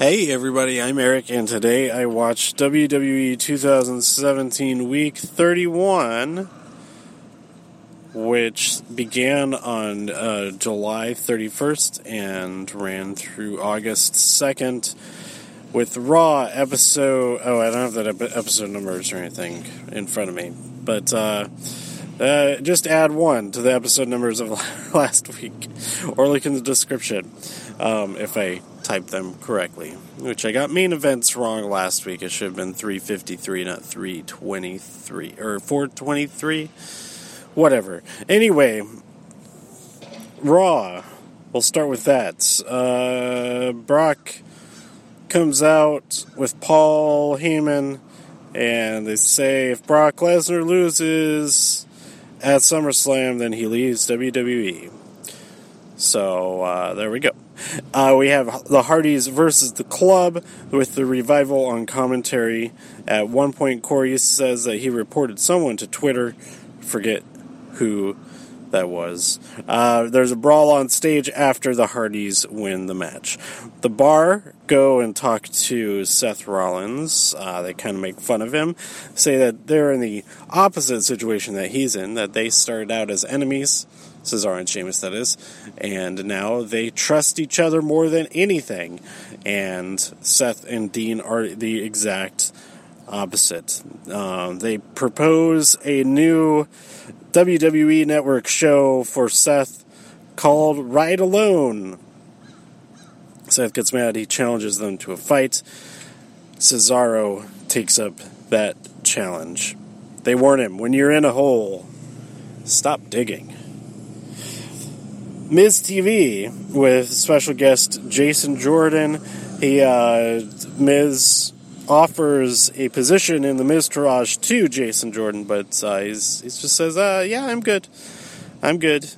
Hey everybody, I'm Eric, and today I watched WWE 2017 Week 31, which began on uh, July 31st and ran through August 2nd with Raw episode. Oh, I don't have that episode numbers or anything in front of me, but uh, uh, just add one to the episode numbers of last week, or look in the description um, if I type them correctly. Which I got main events wrong last week. It should have been 353, not 323 or 423. Whatever. Anyway, Raw. We'll start with that. Uh, Brock comes out with Paul Heyman, and they say if Brock Lesnar loses at SummerSlam, then he leaves WWE. So uh, there we go. Uh, we have the Hardys versus the Club with the revival on commentary. At one point, Corey says that he reported someone to Twitter. Forget who that was. Uh, there's a brawl on stage after the Hardys win the match. The bar go and talk to Seth Rollins. Uh, they kind of make fun of him, say that they're in the opposite situation that he's in, that they started out as enemies. Cesaro and Sheamus, that is, and now they trust each other more than anything. And Seth and Dean are the exact opposite. Uh, they propose a new WWE Network show for Seth called Ride Alone. Seth gets mad, he challenges them to a fight. Cesaro takes up that challenge. They warn him when you're in a hole, stop digging. Miz TV with special guest Jason Jordan. He uh, Miz offers a position in the Miztourage to Jason Jordan, but uh, he's, he just says, uh, "Yeah, I'm good. I'm good.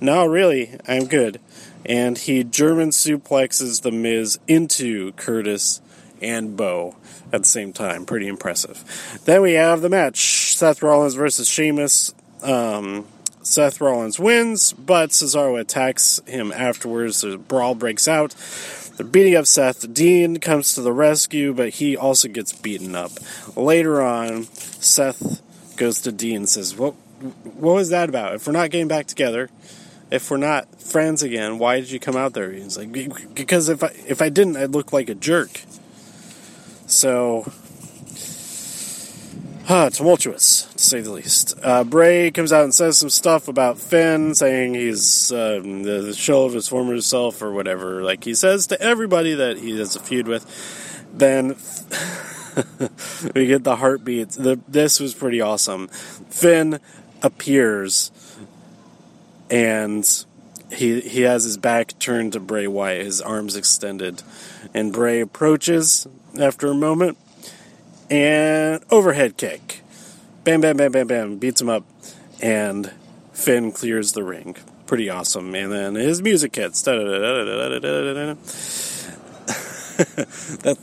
No, really, I'm good." And he German suplexes the Miz into Curtis and Bo at the same time. Pretty impressive. Then we have the match: Seth Rollins versus Sheamus. Um, Seth Rollins wins, but Cesaro attacks him afterwards. The brawl breaks out. They're beating up Seth. Dean comes to the rescue, but he also gets beaten up. Later on, Seth goes to Dean and says, "What? What was that about? If we're not getting back together, if we're not friends again, why did you come out there?" He's like, "Because if I if I didn't, I'd look like a jerk." So tumultuous, say the least. Uh, Bray comes out and says some stuff about Finn, saying he's um, the shell of his former self or whatever. Like he says to everybody that he has a feud with. Then we get the heartbeats. The, this was pretty awesome. Finn appears and he he has his back turned to Bray Wyatt, his arms extended, and Bray approaches after a moment and overhead kick. Bam, bam, bam, bam, bam. Beats him up, and Finn clears the ring. Pretty awesome. And then his music hits. That's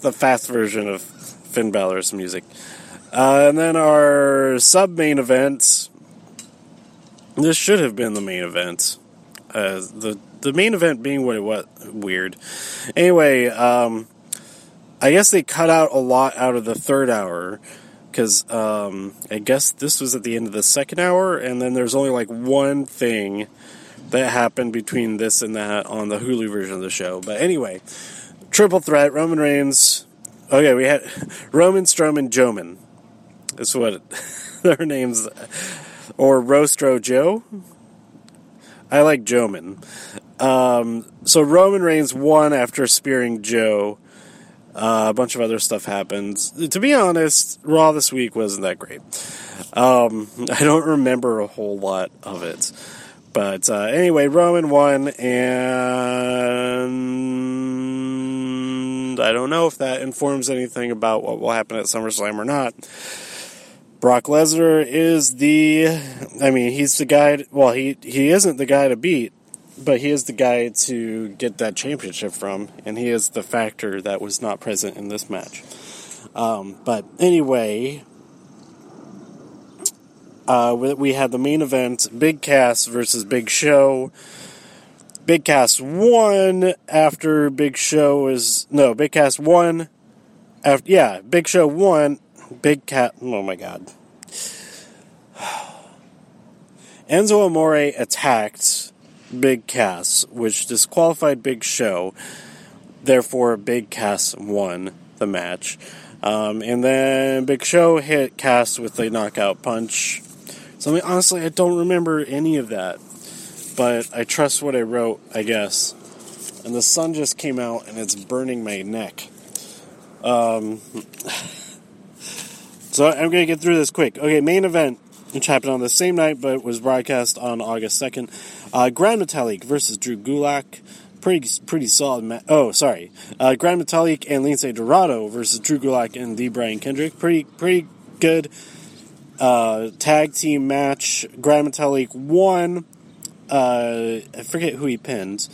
the fast version of Finn Balor's music. Uh, and then our sub main event. This should have been the main event. Uh, the the main event being what it was weird. Anyway, um, I guess they cut out a lot out of the third hour because um, I guess this was at the end of the second hour, and then there's only like one thing that happened between this and that on the Hulu version of the show. But anyway, triple threat: Roman Reigns. Okay, we had Roman, Strowman, Joman. That's what their names, or Rostro Joe. I like Joman. Um, so Roman Reigns won after spearing Joe uh, a bunch of other stuff happened. To be honest, Raw this week wasn't that great. Um, I don't remember a whole lot of it. But uh, anyway, Roman won, and I don't know if that informs anything about what will happen at SummerSlam or not. Brock Lesnar is the, I mean, he's the guy. Well, he he isn't the guy to beat but he is the guy to get that championship from, and he is the factor that was not present in this match. Um, but anyway, uh, we had the main event: Big Cass versus Big Show. Big Cass won after Big Show was no Big Cass won after yeah Big Show won Big Cat oh my god Enzo Amore attacked Big Cass which disqualified Big Show therefore Big Cass won the match um, and then Big Show hit Cass with a knockout punch so I mean, honestly I don't remember any of that but I trust what I wrote, I guess. And the sun just came out and it's burning my neck. Um, so I'm going to get through this quick. Okay, main event, which happened on the same night but was broadcast on August 2nd. Uh, Grand Metalik versus Drew Gulak. Pretty, pretty solid match. Oh, sorry. Uh, Grand Metalik and Lince Dorado versus Drew Gulak and the Brian Kendrick. Pretty, pretty good uh, tag team match. Grand Metalik won uh, I forget who he pinned,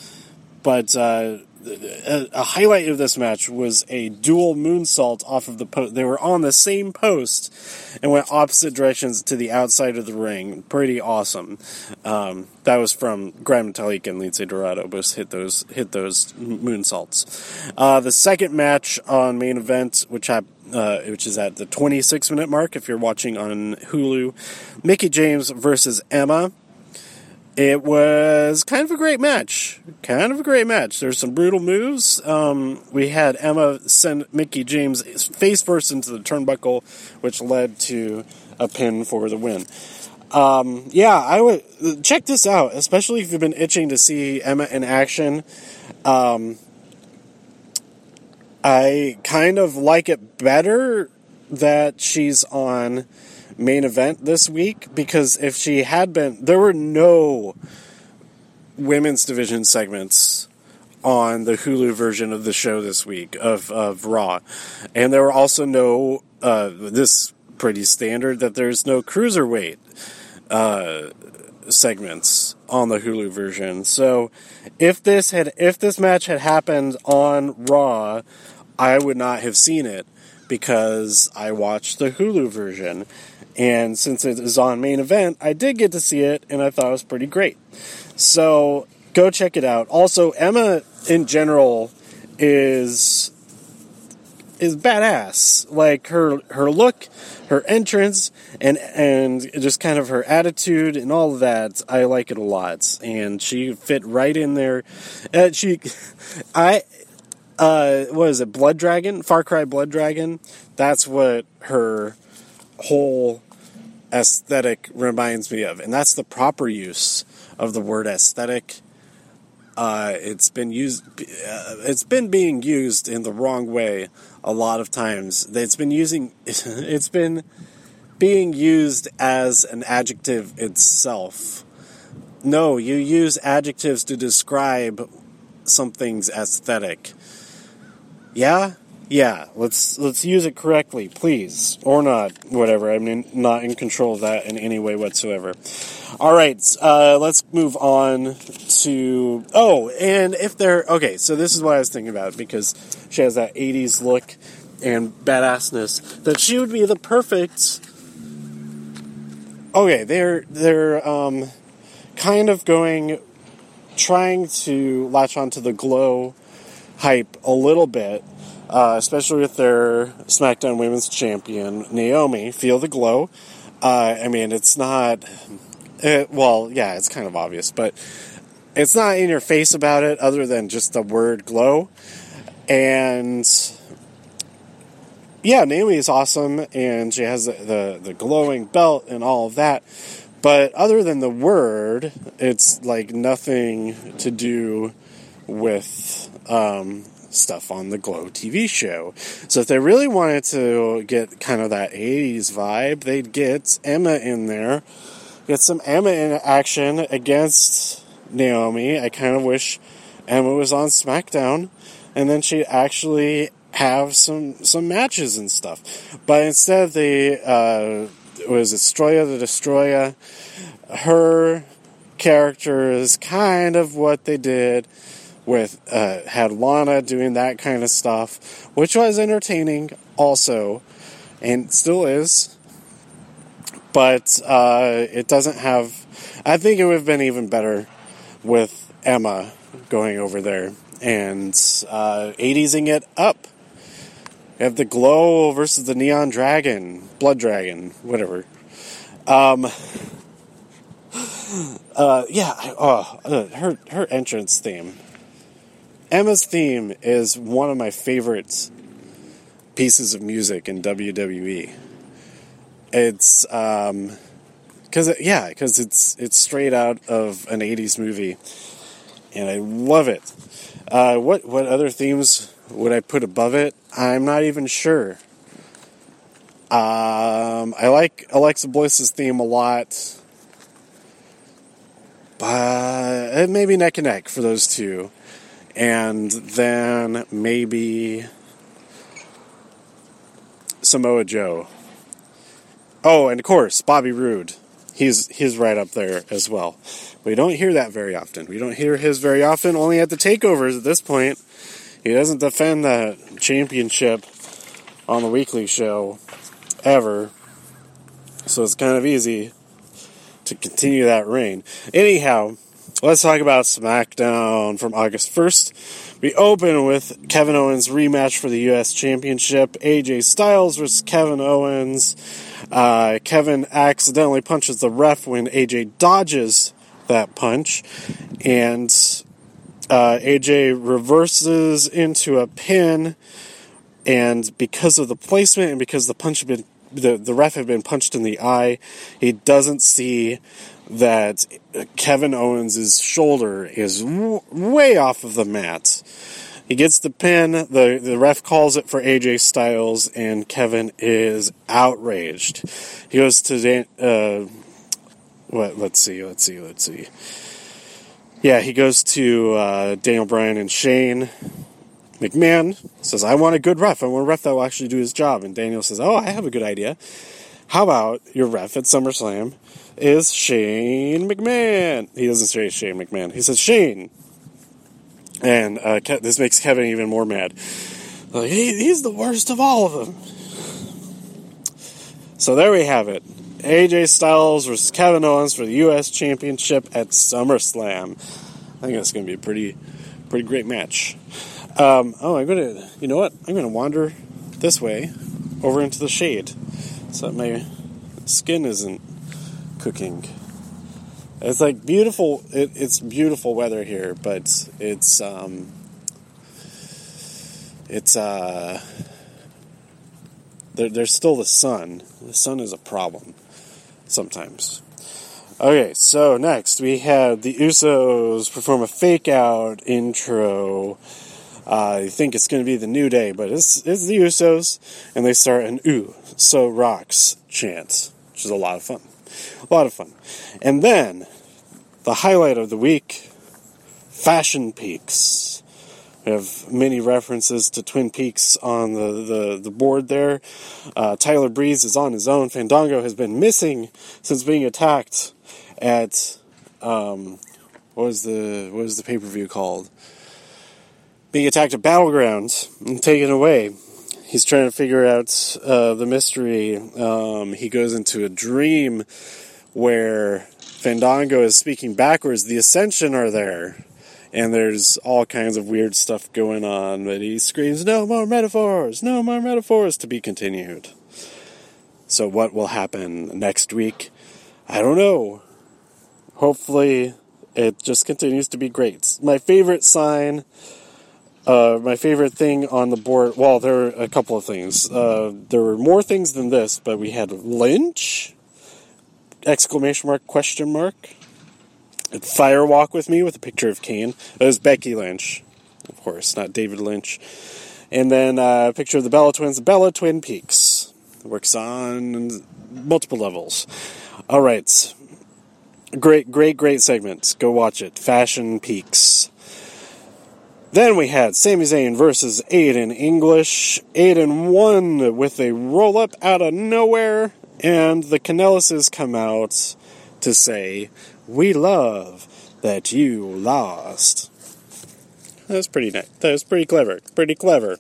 but uh, a, a, highlight of this match was a dual moonsault off of the post. They were on the same post and went opposite directions to the outside of the ring. Pretty awesome. Um, that was from Grand Metalik and Lince Dorado. Both hit those hit those moonsaults. Uh, the second match on main event, which happened. Uh, which is at the 26 minute mark if you're watching on Hulu. Mickie James versus Emma. It was kind of a great match. Kind of a great match. There's some brutal moves. Um, we had Emma send Mickie James face first into the turnbuckle, which led to a pin for the win. Um, yeah, I would check this out, especially if you've been itching to see Emma in action. Um, I kind of like it better that she's on main event this week because if she had been, there were no women's division segments on the Hulu version of the show this week of, of Raw. And there were also no, uh, this pretty standard that there's no cruiserweight uh, segments on the Hulu version. So if this had, if this match had happened on Raw, I would not have seen it because I watched the Hulu version. And since it is on main event, I did get to see it and I thought it was pretty great. So go check it out. Also, Emma in general is is badass. Like her her look, her entrance, and and just kind of her attitude and all of that. I like it a lot, and she fit right in there. Uh, she, I, uh, what is it? Blood Dragon, Far Cry Blood Dragon. That's what her whole aesthetic reminds me of, and that's the proper use of the word aesthetic. Uh, it's been used. Uh, it's been being used in the wrong way a lot of times. It's been using. It's been being used as an adjective itself. No, you use adjectives to describe something's aesthetic. Yeah, yeah, let's let's use it correctly, please, or not, whatever. I'm in, not in control of that in any way whatsoever. All right, uh, let's move on to oh, and if they're okay, so this is what I was thinking about because she has that '80s look and badassness that she would be the perfect. Okay, they're they're um, kind of going, trying to latch onto the glow hype a little bit uh, especially with their SmackDown Women's Champion Naomi. Feel the glow. Uh, I mean, it's not. It, well, yeah, it's kind of obvious, but it's not in your face about it, other than just the word glow. And yeah, Naomi is awesome, and she has the, the, the glowing belt and all of that. But other than the word, it's like nothing to do with um, stuff on the Glow TV show. So if they really wanted to get kind of that 80s vibe, they'd get Emma in there, get some Emma in action against Naomi. I kind of wish Emma was on SmackDown, and then she'd actually have some some matches and stuff. But instead, they uh, was it Stroya the Destroyer. Her character is kind of what they did with uh, had Lana doing that kind of stuff, which was entertaining also, and still is. But uh, it doesn't have. I think it would have been even better with Emma going over there and uh, 80sing it up. Have the glow versus the neon dragon, blood dragon, whatever. Um, uh, yeah, oh, uh, her her entrance theme. Emma's theme is one of my favorite pieces of music in WWE. It's um, because yeah, because it's it's straight out of an '80s movie, and I love it. Uh, what what other themes would I put above it? I'm not even sure. Um, I like Alexa Bliss's theme a lot, but maybe neck and neck for those two, and then maybe Samoa Joe. Oh, and of course Bobby Roode. He's he's right up there as well. We don't hear that very often. We don't hear his very often. Only at the takeovers at this point. He doesn't defend the championship on the weekly show ever. So it's kind of easy to continue that reign. Anyhow, let's talk about SmackDown from August 1st. We open with Kevin Owens' rematch for the U.S. Championship. AJ Styles versus Kevin Owens. Uh, Kevin accidentally punches the ref when AJ dodges that punch. And uh, AJ reverses into a pin, and because of the placement and because the punch had been the, the ref had been punched in the eye, he doesn't see that Kevin Owens' shoulder is w- way off of the mat. He gets the pin, the, the ref calls it for AJ Styles, and Kevin is outraged. He goes to Dan, uh, what, let's see, let's see, let's see yeah, he goes to uh, Daniel Bryan and Shane. McMahon says, I want a good ref. I want a ref that will actually do his job. And Daniel says, Oh, I have a good idea. How about your ref at SummerSlam is Shane McMahon? He doesn't say Shane McMahon. He says Shane. And uh, this makes Kevin even more mad. Like, he, he's the worst of all of them. So there we have it. AJ Styles versus Kevin Owens for the U.S. Championship at SummerSlam. I think that's going to be a pretty, pretty great match. Um, oh, I'm going to, you know what? I'm going to wander this way over into the shade so that my skin isn't cooking. It's like beautiful. It, it's beautiful weather here, but it's um, it's uh, there, there's still the sun. The sun is a problem sometimes. Okay, so next we have the Usos perform a fake out intro. Uh, I think it's going to be the New Day, but it's, it's the Usos, and they start an Ooh, so rocks chant, which is a lot of fun. A lot of fun. And then, the highlight of the week Fashion Peaks. We have many references to Twin Peaks on the, the, the board there. Uh, Tyler Breeze is on his own. Fandango has been missing since being attacked at um, what was the what was the pay per view called? Being attacked at Battlegrounds and taken away. He's trying to figure out uh, the mystery. Um, he goes into a dream where Fandango is speaking backwards. The Ascension are there and there's all kinds of weird stuff going on. But he screams, "No more metaphors! No more metaphors!" to be continued. So what will happen next week? I don't know. Hopefully, it just continues to be great. My favorite sign. Uh, my favorite thing on the board, well, there are a couple of things. Uh, there were more things than this, but we had Lynch, exclamation mark, question mark, Fire Walk with Me with a picture of Kane. It was Becky Lynch, of course, not David Lynch. And then uh, a picture of the Bella Twins, Bella Twin Peaks. Works on multiple levels. All right. Great, great, great segment. Go watch it. Fashion Peaks. Then we had Sami Zayn versus Aiden English. Aiden won with a roll up out of nowhere, and the Kanellises come out to say, we love that you lost. That was pretty nice. That was pretty clever. Pretty clever.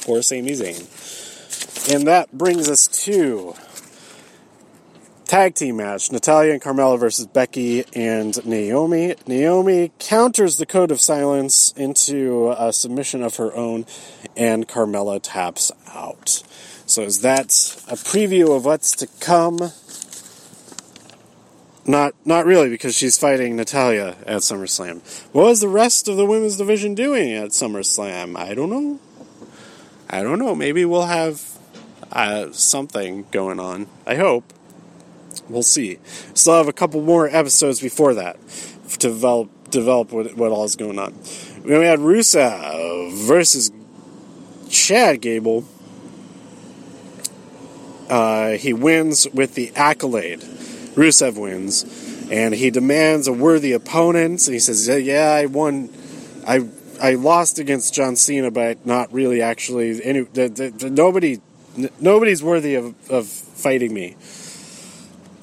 Poor Sami Zayn. And that brings us to tag team match Natalya and Carmella versus Becky and Naomi. Naomi counters the code of silence into a submission of her own, and Carmella taps out. So, is that a preview of what's to come? Not, not really, because she's fighting Natalya at SummerSlam. What was the rest of the women's division doing at SummerSlam? I don't know. I don't know. Maybe we'll have uh, something going on. I hope. We'll see. Still have a couple more episodes before that to develop develop what, what all is going on. We had Rusev versus Chad Gable. Uh, he wins with the accolade. Rusev wins, and he demands a worthy opponent. And he says, "Yeah, I won. I I lost against John Cena, but not really. Actually, any the, the, the, nobody nobody's worthy of, of fighting me.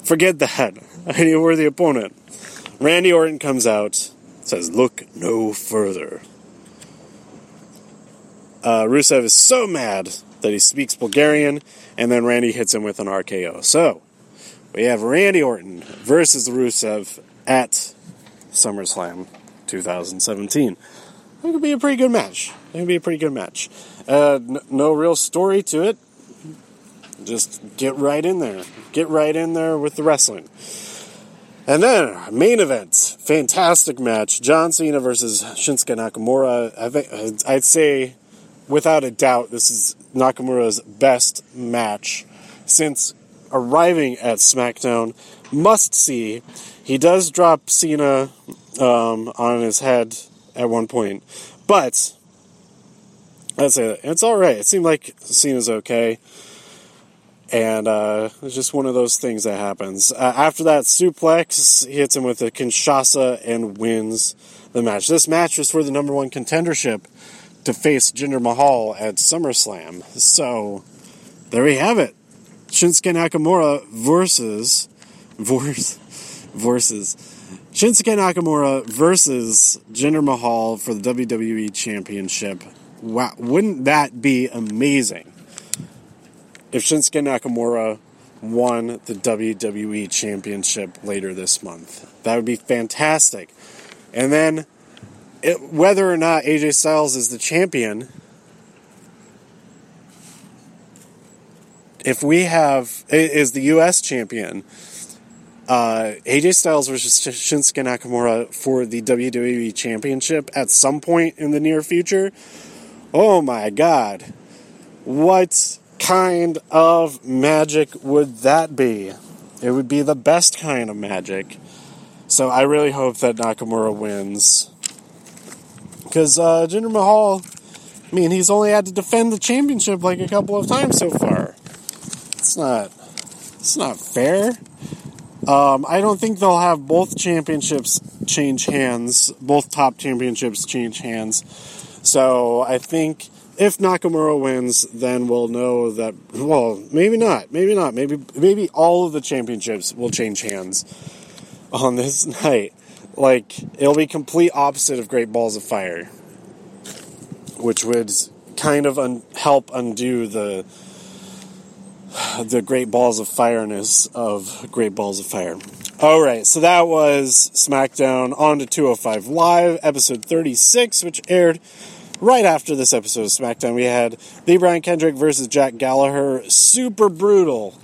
Forget that. I need a worthy opponent." Randy Orton comes out, says, "Look no further." Uh, Rusev is so mad that he speaks Bulgarian, and then Randy hits him with an RKO. So, we have Randy Orton versus Rusev at SummerSlam 2017. It could be a pretty good match. It could be a pretty good match. Uh, n- no real story to it. Just get right in there. Get right in there with the wrestling. And then main event, fantastic match: John Cena versus Shinsuke Nakamura. I think I'd say, without a doubt, this is Nakamura's best match since arriving at SmackDown. Must see. He does drop Cena um, on his head at one point, but that's it. It's all right. It seemed like Cena's okay, and uh, it's just one of those things that happens. Uh, after that suplex, he hits him with a Kinshasa and wins the match. This match was for the number one contendership to face Jinder Mahal at SummerSlam. So there we have it. Shinsuke Nakamura versus versus versus Shinsuke Nakamura versus Jinder Mahal for the WWE Championship. Wow, wouldn't that be amazing? If Shinsuke Nakamura won the WWE Championship later this month, that would be fantastic. And then, it, whether or not AJ Styles is the champion, if we have is the U.S. champion, uh, AJ Styles versus Shinsuke Nakamura for the WWE Championship at some point in the near future. Oh my God, what kind of magic would that be? It would be the best kind of magic. So I really hope that Nakamura wins. Because uh, Jinder Mahal, I mean, he's only had to defend the championship like a couple of times so far. It's not. It's not fair. Um, I don't think they'll have both championships change hands. Both top championships change hands. So I think if Nakamura wins, then we'll know that. Well, maybe not. Maybe not. Maybe maybe all of the championships will change hands on this night. Like it'll be complete opposite of Great Balls of Fire, which would kind of un- help undo the the Great Balls of Fireness of Great Balls of Fire. All right, so that was SmackDown on to 205 Live, episode 36, which aired right after this episode of SmackDown. We had the Brian Kendrick versus Jack Gallagher, super brutal.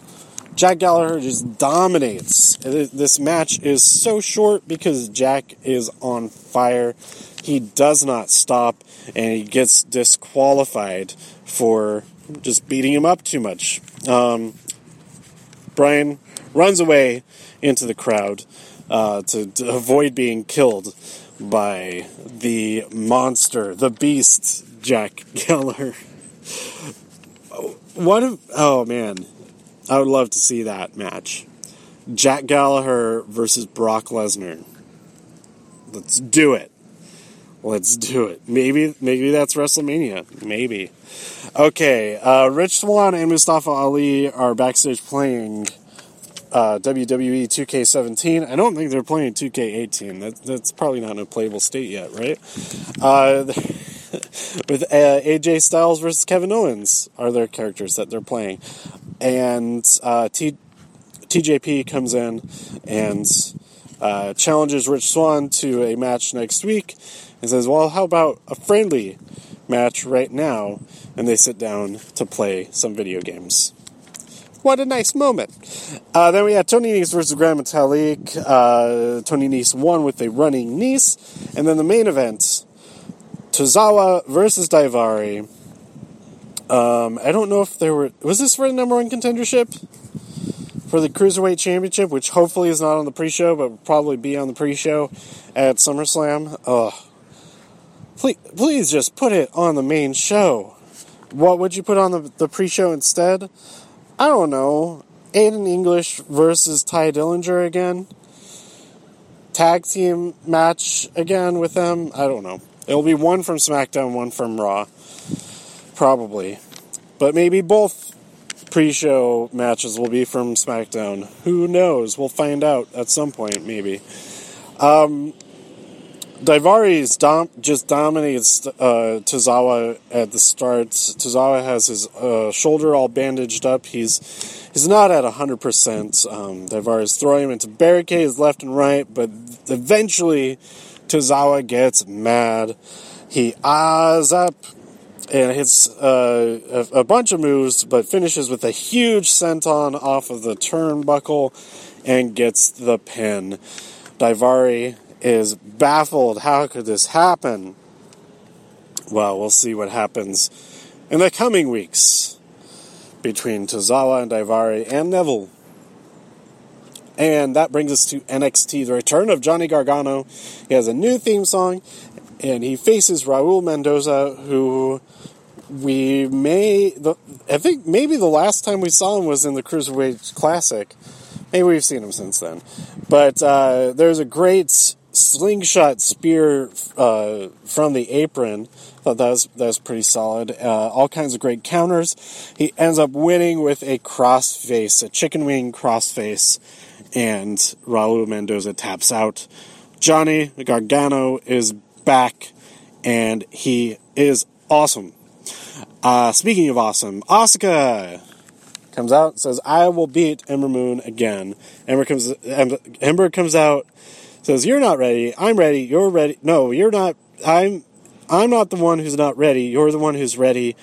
Jack Gallagher just dominates. This match is so short because Jack is on fire. He does not stop and he gets disqualified for just beating him up too much. Um, Brian runs away into the crowd uh, to, to, avoid being killed by the monster, the beast, Jack Gallagher. What if, oh man, I would love to see that match. Jack Gallagher versus Brock Lesnar. Let's do it. Let's do it. Maybe maybe that's WrestleMania. Maybe. Okay, uh, Rich Swann and Mustafa Ali are backstage playing uh, WWE 2K17. I don't think they're playing 2K18. That, that's probably not in a playable state yet, right? Uh, with uh, AJ Styles versus Kevin Owens are their characters that they're playing, and uh, T- TJP comes in and uh, challenges Rich Swann to a match next week and says, Well, how about a friendly match right now? And they sit down to play some video games. What a nice moment. Uh, then we had Tony Nese versus Grand Metalik. Uh, Tony Nese won with a running Nese. And then the main event Tozawa versus Daivari. Um, I don't know if there were. Was this for the number one contendership? For the Cruiserweight Championship, which hopefully is not on the pre show, but will probably be on the pre show at SummerSlam. Ugh. Please, please just put it on the main show. What would you put on the, the pre show instead? I don't know. Aiden English versus Tye Dillinger again. Tag team match again with them. I don't know. It'll be one from SmackDown, one from Raw. Probably. But maybe both pre show matches will be from SmackDown. Who knows? We'll find out at some point, maybe. Um, Daivari's dom- just dominates uh, Tozawa at the start. Tozawa has his uh, shoulder all bandaged up. He's he's not at hundred percent. Um, is throwing him into barricades left and right, but eventually Tozawa gets mad. He ahs up and hits uh, a, a, bunch of moves, but finishes with a huge senton off of the turnbuckle and gets the pin. Daivari is baffled. How could this happen? Well, we'll see what happens in the coming weeks between Tozawa and Daivari and Neville. And that brings us to NXT, the return of Johnny Gargano. He has a new theme song, and he faces Raul Mendoza, who we may, I think maybe the last time we saw him was in the Cruiserweight Classic. Maybe we've seen him since then. But uh, there's a great slingshot spear uh, from the apron. Thought that was that was pretty solid. Uh, all kinds of great counters. He ends up winning with a cross face, a chicken wing cross face, and Raul Mendoza taps out. Johnny Gargano is back, and he is awesome. Uh, speaking of awesome, Asuka comes out and says, "I will beat Ember Moon again." Ember comes Ember comes out says, "You're not ready. I'm ready. You're ready. No, you're not. I'm I'm not the one who's not ready. You're the one who's ready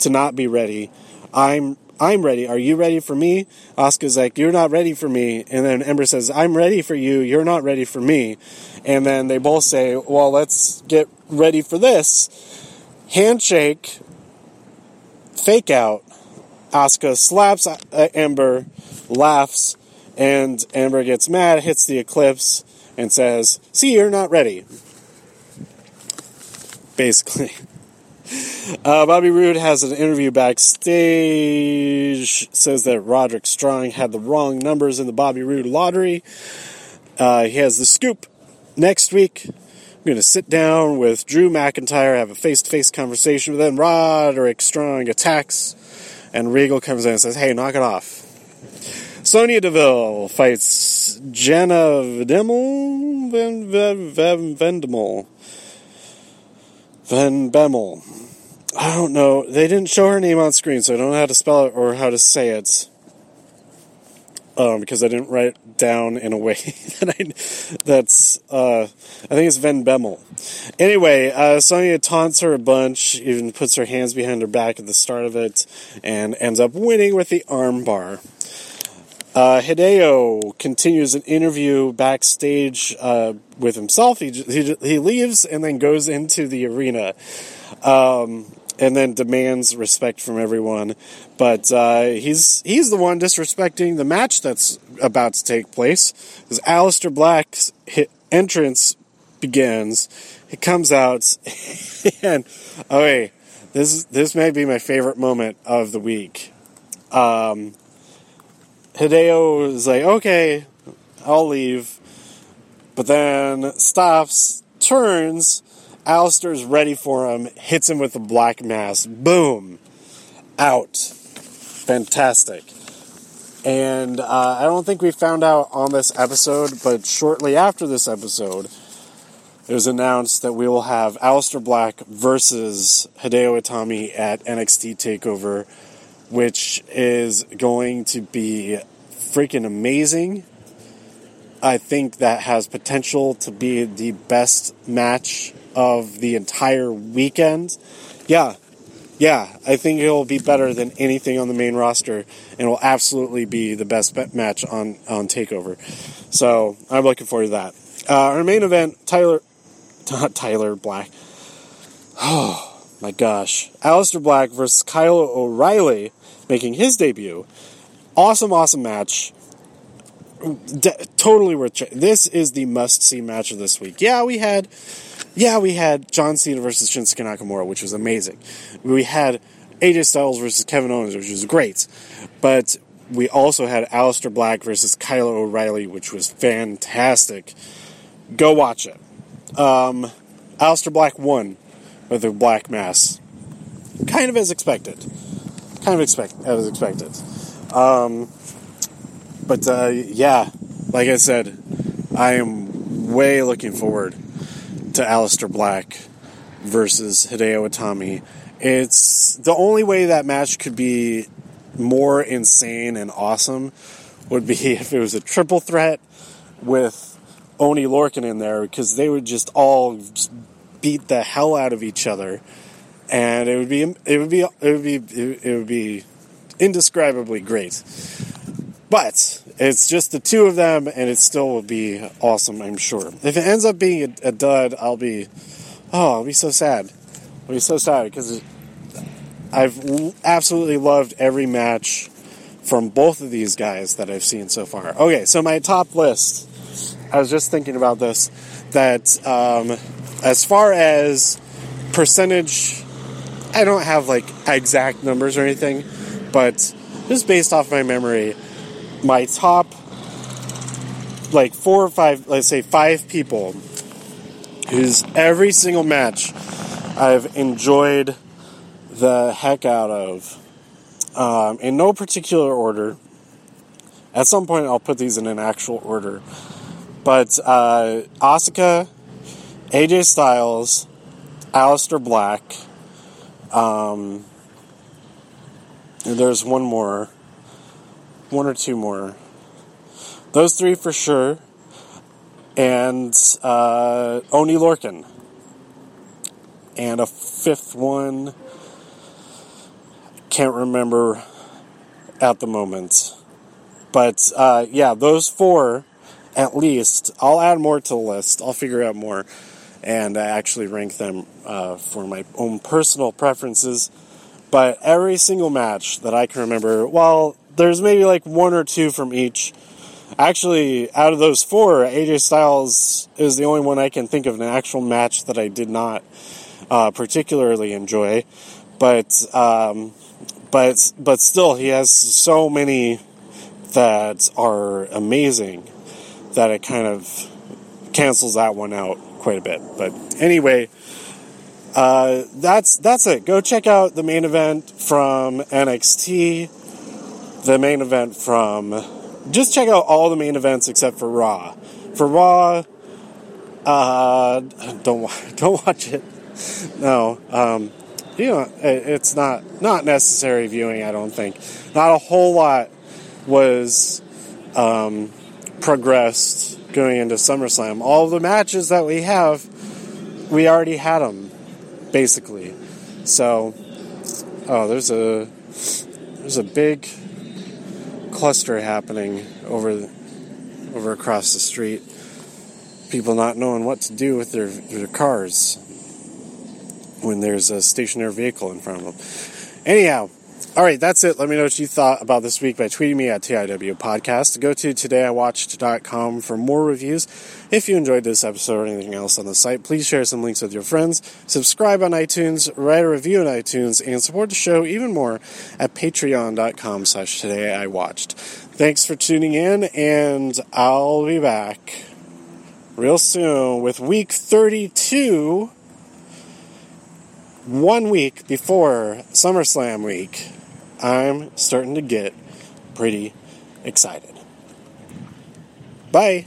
to not be ready. I'm I'm ready. Are you ready for me?" Asuka's like, "You're not ready for me." And then Ember says, "I'm ready for you. You're not ready for me." And then they both say, "Well, let's get ready for this." Handshake. Fake out. Oscar slaps uh, Ember, laughs, and Ember gets mad, hits the eclipse, and says, See, you're not ready. Basically. Uh, Bobby Roode has an interview backstage, says that Roderick Strong had the wrong numbers in the Bobby Roode lottery. Uh, he has the scoop next week. I'm going to sit down with Drew McIntyre, have a face to face conversation with him. Roderick Strong attacks, and Regal comes in and says, Hey, knock it off. Sonya Deville fights Jenna Vendemel. Van, Van, Van, Vendemel. Van Bemmel. I don't know. They didn't show her name on screen, so I don't know how to spell it or how to say it. Um, because I didn't write down in a way that I that's uh, I think it's Van Bemmel. Anyway, uh, Sonya taunts her a bunch, even puts her hands behind her back at the start of it, and ends up winning with the armbar. Uh, Hideo continues an interview backstage uh, with himself. He, he, he leaves and then goes into the arena, um, and then demands respect from everyone. But uh, he's he's the one disrespecting the match that's about to take place. As Aleister Black's entrance begins, he comes out, and oh wait, this this may be my favorite moment of the week. Um, Hideo is like, okay, I'll leave. But then stops, turns, Aleister's ready for him, hits him with the black mass. Boom. Out. Fantastic. And uh, I don't think we found out on this episode, but shortly after this episode, it was announced that we will have Aleister Black versus Hideo Itami at NXT TakeOver which is going to be freaking amazing. I think that has potential to be the best match of the entire weekend. Yeah, yeah, I think it'll be better than anything on the main roster, and will absolutely be the best match on on Takeover. So I'm looking forward to that. Uh, our main event, Tyler, Tyler Black. Oh my gosh, Aleister Black versus Kyle O'Reilly making his debut. Awesome, awesome match. De- totally worth. Ch- this is the must see match of this week. Yeah, we had yeah, we had John Cena versus Shinsuke Nakamura, which was amazing. We had AJ Styles versus Kevin Owens, which was great. But we also had Aleister Black versus Kyle O'Reilly, which was fantastic. Go watch it. Um, Aleister Black won with the black mass. Kind of as expected. Kind of expect as expected. Um, but uh, yeah, like I said, I am way looking forward to Aleister Black versus Hideo Itami. It's the only way that match could be more insane and awesome would be if it was a triple threat with Oni Lorcan in there because they would just all just beat the hell out of each other, and it would be it would be it would be it would be indescribably great. But it's just the two of them, and it still will be awesome, I'm sure. If it ends up being a, a dud, I'll be, oh, I'll be so sad. I'll be so sad because I've absolutely loved every match from both of these guys that I've seen so far. Okay, so my top list, I was just thinking about this, that um, as far as percentage, I don't have like exact numbers or anything, but just based off my memory, my top like four or five, let's say five people whose every single match I've enjoyed the heck out of. Um, in no particular order. At some point, I'll put these in an actual order. But uh, Asuka, AJ Styles, Aleister Black. Um, there's one more one or two more. Those three for sure. And uh, Oni Lorcan, And a fifth one. Can't remember at the moment. But uh, yeah, those four at least. I'll add more to the list. I'll figure out more and I actually rank them uh, for my own personal preferences. But every single match that I can remember, well, there's maybe like one or two from each. Actually, out of those four, AJ Styles is the only one I can think of an actual match that I did not uh, particularly enjoy. But um, but but still, he has so many that are amazing that it kind of cancels that one out quite a bit. But anyway, uh, that's that's it. Go check out the main event from NXT the main event from. Just check out all the main events except for Raw. For Raw, uh, don't don't watch it. No, um, you know it's not not necessary viewing. I don't think. Not a whole lot was um, progressed going into SummerSlam. All the matches that we have, we already had them, basically. So, oh, there's a there's a big cluster happening over over across the street. People not knowing what to do with their, their cars when there's a stationary vehicle in front of them. Anyhow, all right, that's it. Let me know what you thought about this week by tweeting me at TIW Podcast. Go to todayiwatched.com for more reviews. If you enjoyed this episode or anything else on the site, please share some links with your friends. Subscribe on iTunes, write a review on iTunes, and support the show even more at patreon.com slash todayiwatched. Thanks for tuning in, and I'll be back real soon with week 32 one week before SummerSlam week. I'm starting to get pretty excited. Bye.